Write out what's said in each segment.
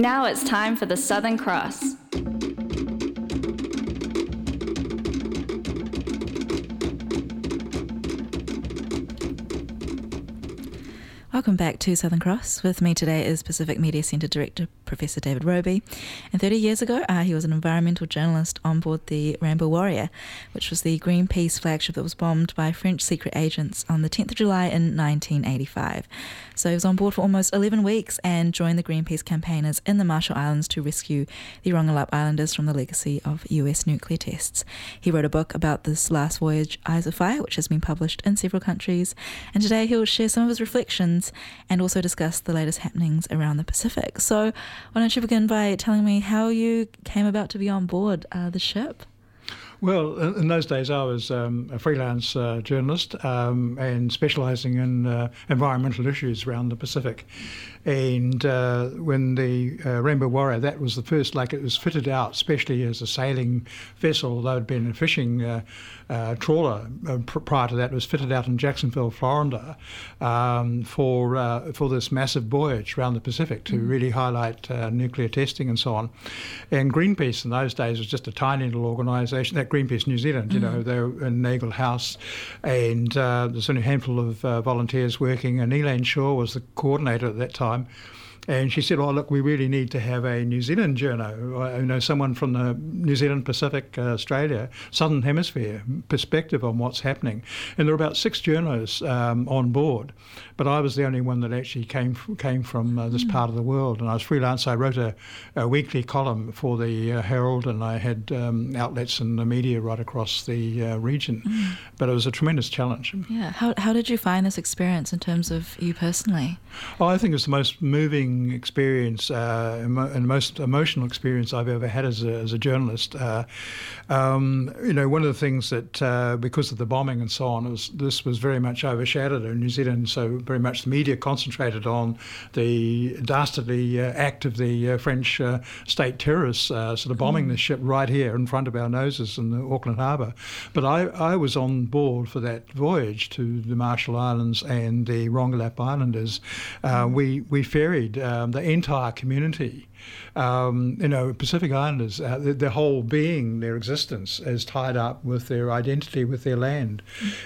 Now it's time for the Southern Cross. Welcome back to Southern Cross. With me today is Pacific Media Centre Director Professor David Robie. And 30 years ago, uh, he was an environmental journalist on board the Rainbow Warrior, which was the Greenpeace flagship that was bombed by French secret agents on the 10th of July in 1985. So he was on board for almost 11 weeks and joined the Greenpeace campaigners in the Marshall Islands to rescue the Rongelap Islanders from the legacy of US nuclear tests. He wrote a book about this last voyage, Eyes of Fire, which has been published in several countries. And today he'll share some of his reflections and also discuss the latest happenings around the Pacific. So why don't you begin by telling me how you came about to be on board uh, the ship? Well, in those days, I was um, a freelance uh, journalist um, and specialising in uh, environmental issues around the Pacific. And uh, when the uh, Rainbow Warrior, that was the first, like it was fitted out, especially as a sailing vessel, although it had been a fishing uh, uh, trawler pr- prior to that, was fitted out in Jacksonville, Florida, um, for for this massive voyage around the Pacific to mm. really highlight nuclear testing and so on. And Greenpeace in those days was just a tiny little organisation. That Greenpeace New Zealand, you mm. know, they were in Nagle House, and uh, there's only a handful of uh, volunteers working, and Elaine Shaw was the coordinator at that time. And she said, "Oh, look, we really need to have a New Zealand journo, you know, someone from the New Zealand, Pacific, uh, Australia, Southern Hemisphere perspective on what's happening." And there were about six journos um, on board, but I was the only one that actually came came from uh, this mm. part of the world. And I was freelance. I wrote a, a weekly column for the uh, Herald, and I had um, outlets in the media right across the uh, region. Mm. But it was a tremendous challenge. Yeah. How how did you find this experience in terms of you personally? Oh, I think it's the most moving experience uh, and most emotional experience I've ever had as a, as a journalist. Uh, um, you know, one of the things that uh, because of the bombing and so on, was, this was very much overshadowed in New Zealand. So very much the media concentrated on the dastardly uh, act of the uh, French uh, state terrorists sort of bombing mm. the ship right here in front of our noses in the Auckland Harbour. But I, I was on board for that voyage to the Marshall Islands and the Rongelap Islanders. Mm. We we ferried um, the entire community um, you know, Pacific Islanders, uh, their, their, whole being, their existence is tied up with their identity, with their land.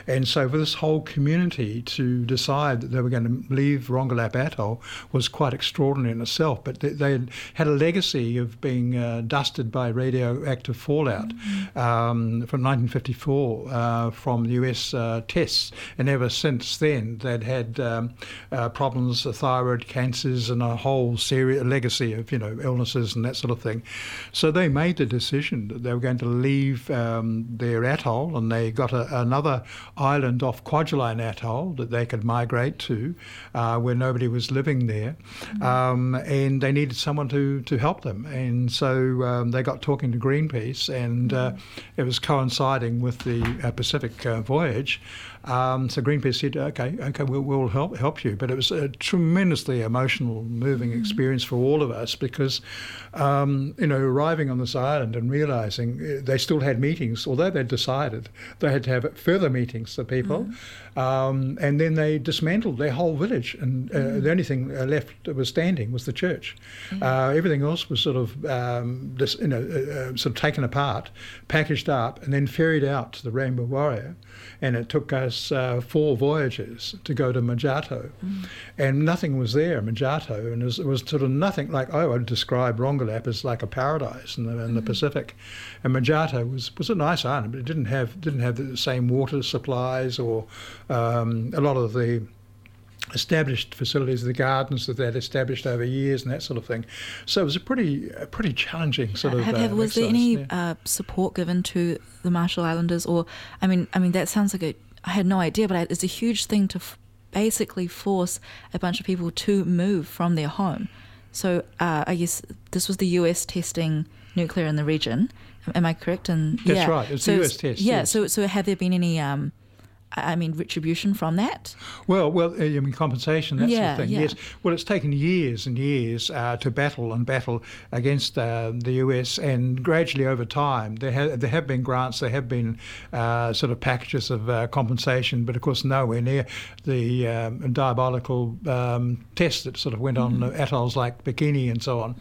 And so for this whole community to decide that they were going to leave Rongelap Atoll was quite extraordinary in itself. But they, they had a legacy of being uh, dusted by radioactive fallout mm-hmm. um, from 1954 uh, from the US uh, tests. And ever since then, they'd had um, uh, problems, thyroid cancers, and a whole series, legacy of, you know, know, illnesses and that sort of thing. So they made the decision that they were going to leave um, their atoll and they got a, another island off Kwajalein Atoll that they could migrate to uh, where nobody was living there. Mm-hmm. Um, and they needed someone to, to help them. And so um, they got talking to Greenpeace and uh, mm-hmm. it was coinciding with the uh, Pacific uh, voyage. Um, so Greenpeace said, "Okay, okay, we'll, we'll, help help you." But it was a tremendously emotional, moving mm. experience for all of us because, um, you know, arriving on this island and realizing uh, they still had meetings, although they'd decided they had to have further meetings for people, mm. um, and then they dismantled their whole village, and uh, mm. the only thing uh, left that was standing was the church. Mm. Uh, everything else was sort of, um, this, you know, uh, uh, sort of taken apart, packaged up, and then ferried out to the Rainbow Warrior and it took us uh, four voyages to go to Majato, and nothing was there, Majato, and it was, it was, sort of nothing like I would describe Rongelap as like a paradise in the, in mm. the Pacific, and Mejato was was a nice island, but it didn't have didn't have the same water supplies or um, a lot of the established facilities, the gardens that they'd established over years and that sort of thing. So it was a pretty, a pretty challenging sort of. Have, have, uh, was there any yeah. uh, support given to the Marshall Islanders, or I mean, I mean that sounds like a. I had no idea, but it's a huge thing to f- basically force a bunch of people to move from their home. So uh, I guess this was the U.S. testing nuclear in the region. Am I correct? And that's yeah. right. It's so the U.S. test. Yeah. Yes. So so have there been any um, I mean, retribution from that? Well, well, I mean, compensation, that's Yeah, the thing. yeah. Yes. Well, it's taken years and years uh, to battle and battle against uh, the US, and gradually over time, there, ha- there have been grants, there have been uh, sort of packages of uh, compensation, but of course, nowhere near the um, diabolical um, tests that sort of went on atolls like Bikini and so on.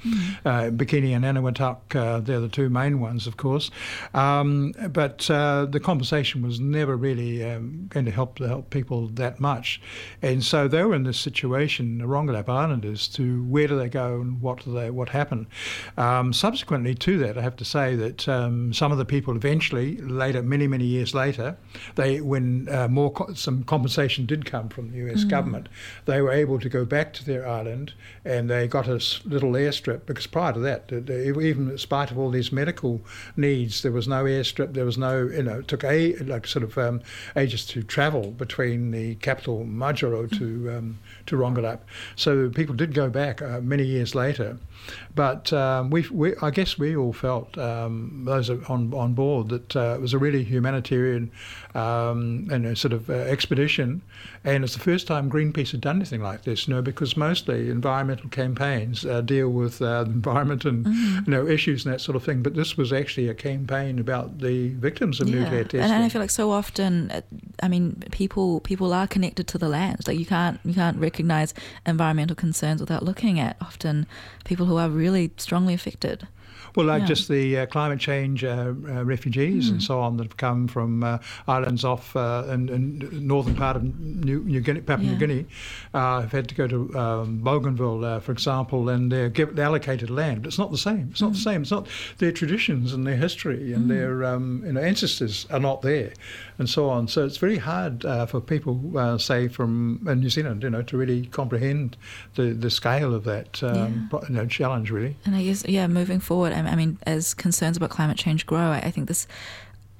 Uh, Bikini and Eniwetok, uh, they're the two main ones, of course. Um, but uh, the compensation was never really um, going to help help people that much, and so they were in this situation, the Rongelap Islanders, to where do they go and what do they what happened. Um, subsequently to that, I have to say that um, some of the people eventually, later, many many years later, they when uh, more co- some compensation did come from the U.S. government, they were able to go back to their island and they got a little airstrip because prior to that, even in spite of all these medical needs, there was no airstrip. There was no, you know, it took a like sort of um, ages to travel between the capital Majuro to um, to Rongelap. So people did go back uh, many years later, but um, we, we, I guess we all felt um, those on on board that uh, it was a really humanitarian um, and a sort of uh, expedition, and it's the first time Greenpeace had done anything like this. You know, because mostly environmental campaigns uh, deal with uh, the environment and you know issues and that sort of thing, but this was actually a campaign about the victims of nuclear testing. and, and I feel like so often, uh, I mean, people people are connected to the land. Like you can't you can't recognize environmental concerns without looking at often people who are really strongly affected. Well, like Yeah. just the uh, climate change uh, uh, refugees and so on that have come from uh, islands off uh, in, in northern part of New, New Guinea, Papua New Guinea, uh, have had to go to um, Bougainville, uh, for example, and they're given allocated land. But it's not the same. It's not the same. It's not their traditions and their history and their um, you know, ancestors are not there, and so on. So it's very hard uh, for people, uh, say from uh, New Zealand, you know, to really comprehend the, the scale of that um, Yeah. pro- you know, challenge, really. And I guess, yeah, moving forward, I I mean, as concerns about climate change grow, I I think this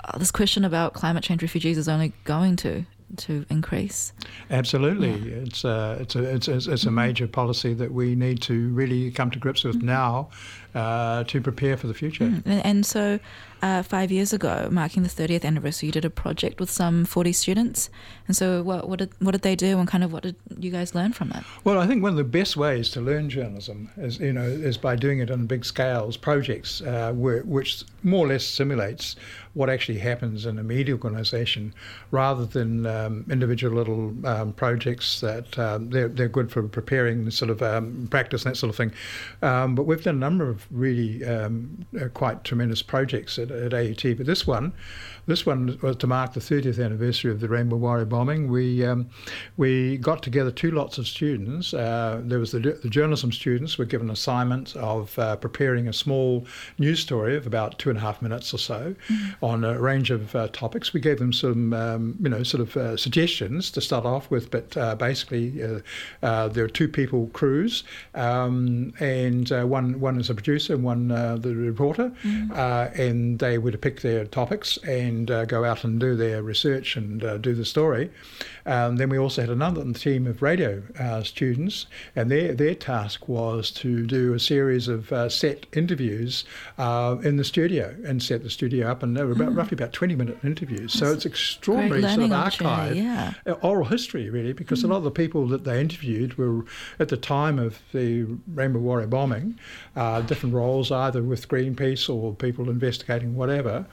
uh, this question about climate change refugees is only going to to increase. Absolutely, it's a it's a it's, it's, it's a major policy that we need to really come to grips with now uh, to prepare for the future. And, and so, uh, five years ago, marking the 30th anniversary, you did a project with some 40 students. And so, what, what did what did they do, and kind of what did you guys learn from that? Well, I think one of the best ways to learn journalism is you know is by doing it on big scales, projects uh, where, which more or less simulates what actually happens in a media organisation, rather than um, individual little um, projects that um, they're they're good for preparing sort of um, practice and that sort of thing. Um, but we've done a number of really um, uh, quite tremendous projects at, at AUT. But this one, this one was to mark the 30th anniversary of the Rainbow Warrior bombing. We um, we got together two lots of students. Uh, there was the, the journalism students were given assignment of uh, preparing a small news story of about two and a half minutes or so on a range of uh, topics. We gave them some um, you know sort of uh, suggestions to start off with, but uh, basically uh, uh, there are two people crews, um, and uh, one one is a producer and one uh, the reporter, uh, and they were to pick their topics and uh, go out and do their research and uh, do the story. Um, then we also had another team of radio uh, students, and their their task was to do a series of uh, set interviews uh, in the studio and set the studio up, and they were about roughly about twenty minute interviews. so it's extraordinary sort of archive, yeah. uh, oral history really, because a lot of the people that they interviewed were at the time of the Rainbow Warrior bombing, uh, different roles either with Greenpeace or people investigating whatever,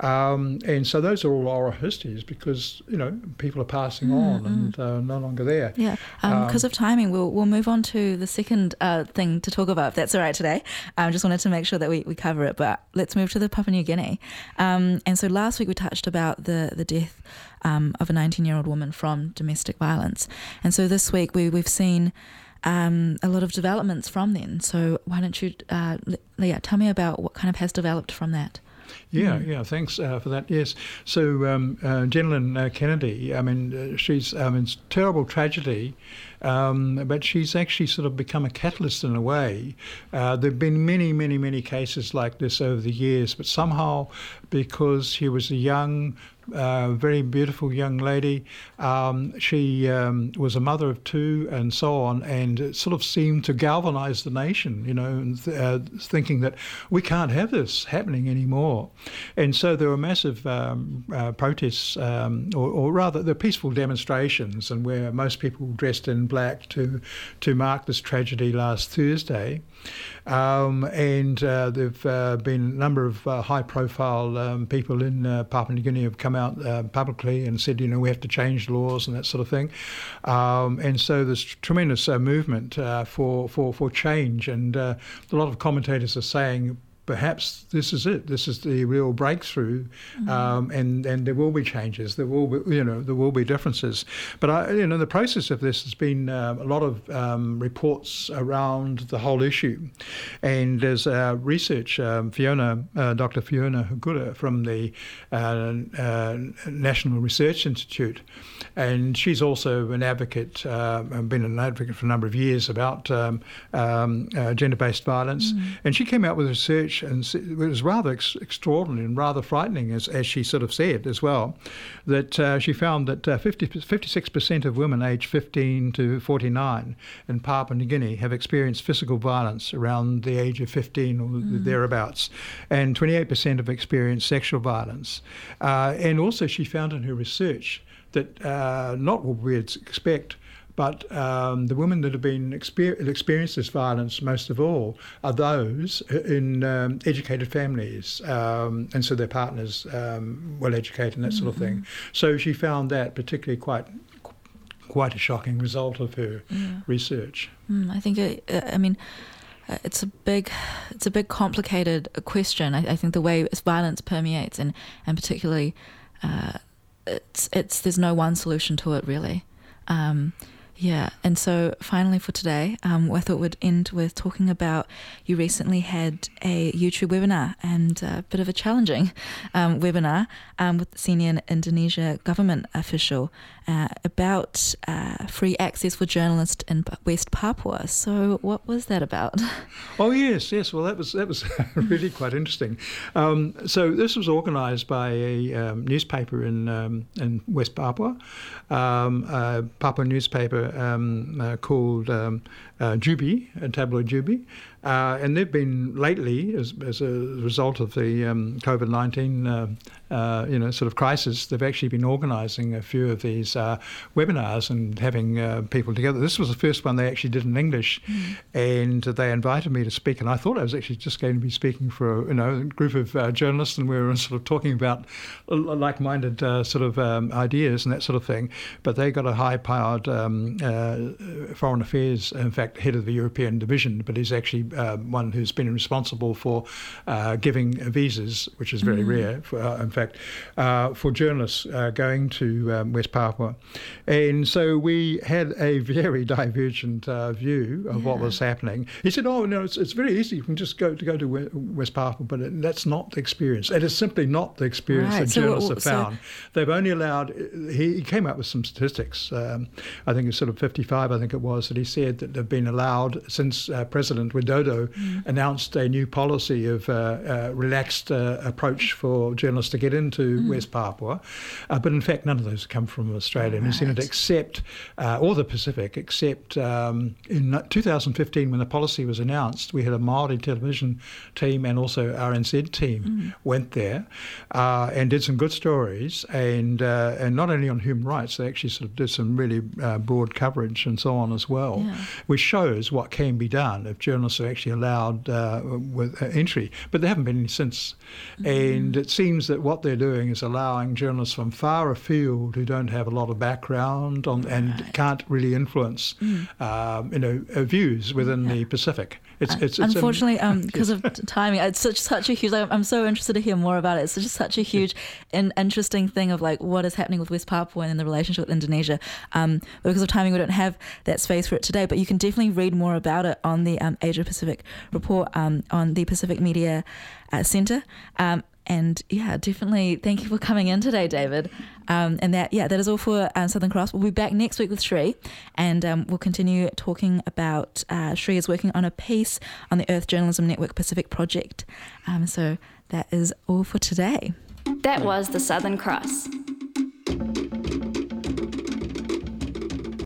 um, and so those are all oral histories because you know people are passing on and uh, no longer there. Yeah, because of timing, we'll we'll move on to the second uh, thing to talk about. If that's all right today, I um, just wanted to make sure that we, we cover it. But let's move to the Papua New Guinea. Um, and so last week we touched about the the death um, of a 19 year old woman from domestic violence, and so this week we we've seen. Um, a lot of developments from then. So why don't you, uh, Leah, tell me about what kind of has developed from that? Yeah, yeah. Thanks uh, for that. Yes. So, um, uh, Jenelyn uh, Kennedy. I mean, uh, she's. I mean, it's terrible tragedy, um, but she's actually sort of become a catalyst in a way. Uh, there've been many, many, many cases like this over the years, but somehow, because she was a young uh, very beautiful young lady. Um, she um, was a mother of two and so on, and it sort of seemed to galvanize the nation, you know, th- uh, thinking that we can't have this happening anymore. And so there were massive um, uh, protests, um, or, or, rather, the peaceful demonstrations, and where most people dressed in black to, to mark this tragedy last Thursday. Um, and uh, there've uh, been a number of uh, high-profile um, people in uh, Papua New Guinea have come out uh, publicly and said, you know, we have to change laws and that sort of thing. Um, and so there's tremendous uh, movement for, for for change, and a lot of commentators are saying perhaps this is it. This is the real breakthrough, mm-hmm. um, and and there will be changes. There will be you know there will be differences. But I, you know the process of this has been uh, a lot of um, reports around the whole issue, and there's uh, research. Um, Fiona, uh, Dr. Fiona Hukula from the uh, uh, National Research Institute, and she's also an advocate. Uh, been an advocate for a number of years about um, um, gender-based violence, mm-hmm. and she came out with research and it was rather ex- extraordinary and rather frightening, as, as she sort of said as well, that uh, she found that uh, 50, 56% of women aged 15 to 49 in Papua New Guinea have experienced physical violence around the age of 15 or mm. thereabouts, and 28% have experienced sexual violence. Uh, and also, she found in her research that uh, not what we'd expect but um, the women that have been exper- experienced this violence most of all are those in um, educated families, um, and so their partners um, well educated and that mm-hmm. sort of thing. Mm-hmm. So she found that particularly quite quite a shocking result of her yeah. research. Mm, I think it, uh, I mean uh, it's a big it's a big complicated question. I, I, think the way violence permeates and and particularly uh, it's it's there's no one solution to it really. Um, yeah, and so finally for today, um, I thought we'd end with talking about you recently had a YouTube webinar and a bit of a challenging um, webinar um, with the senior Indonesia government official uh, about uh, free access for journalists in West Papua. So, what was that about? Oh yes, yes. Well, that was that was really quite interesting. Um, so this was organised by a um, newspaper in um, in West Papua, a Papua newspaper um, uh, called um, uh, Jubi, tabloid Jubi. Uh, and they've been lately, as, as a result of the um, COVID 19 uh, uh, you know, sort of crisis, they've actually been organising a few of these uh, webinars and having uh, people together. This was the first one they actually did in English, mm. and they invited me to speak. And I thought I was actually just going to be speaking for you know a group of uh, journalists, and we were sort of talking about like-minded sort of um, ideas and that sort of thing. But they got a high-powered um, foreign affairs, in fact, head of the European division, but he's actually uh, one who's been responsible for uh, giving visas, which is very mm. rare, for, uh, in fact, uh, for journalists uh, going to um, West Papua. And so we had a very divergent view of yeah. what was happening. He said, "Oh no, it's, it's very easy. You can just go to go to West Papua, but it, that's not the experience. It is simply not the experience right. that so, journalists have found. So They've only allowed. He, he, came up with some statistics. Um, I think it's sort of 55. I think it was that he said that they've been allowed since President Widodo Widodo mm. announced a new policy of uh, uh, relaxed uh, approach for journalists to get into mm. West Papua. Uh, but in fact, none of those come from Australia and New Zealand, except, uh, or the Pacific, except um, in 2015 when the policy was announced, we had a Māori television team and also RNZ team mm. went there uh, and did some good stories. And, and not only on human rights, they actually sort of did some really broad coverage and so on as well, yeah. which shows what can be done if journalists are actually allowed uh, with uh, entry, but there haven't been any since. Mm-hmm. And it seems that what they're doing is allowing journalists from far afield who don't have a lot of background on, right. and can't really influence, mm. um, you know, uh, views within yeah. the Pacific. It's, it's, it's unfortunately because um, of timing. It's such such a huge. Like, I'm so interested to hear more about it. It's just such a huge and interesting thing of like what is happening with West Papua and the relationship with Indonesia. Um, because of timing, we don't have that space for it today. But you can definitely read more about it on the um, Asia Pacific report um, on the Pacific Media uh, Center. And yeah, definitely thank you for coming in today, David. Um, and that, yeah, that is all for um, Southern Cross. We'll be back next week with Shri, and um, we'll continue talking about uh, is working on a piece on the Earth Journalism Network Pacific project. Um, so that is all for today. That was the Southern Cross.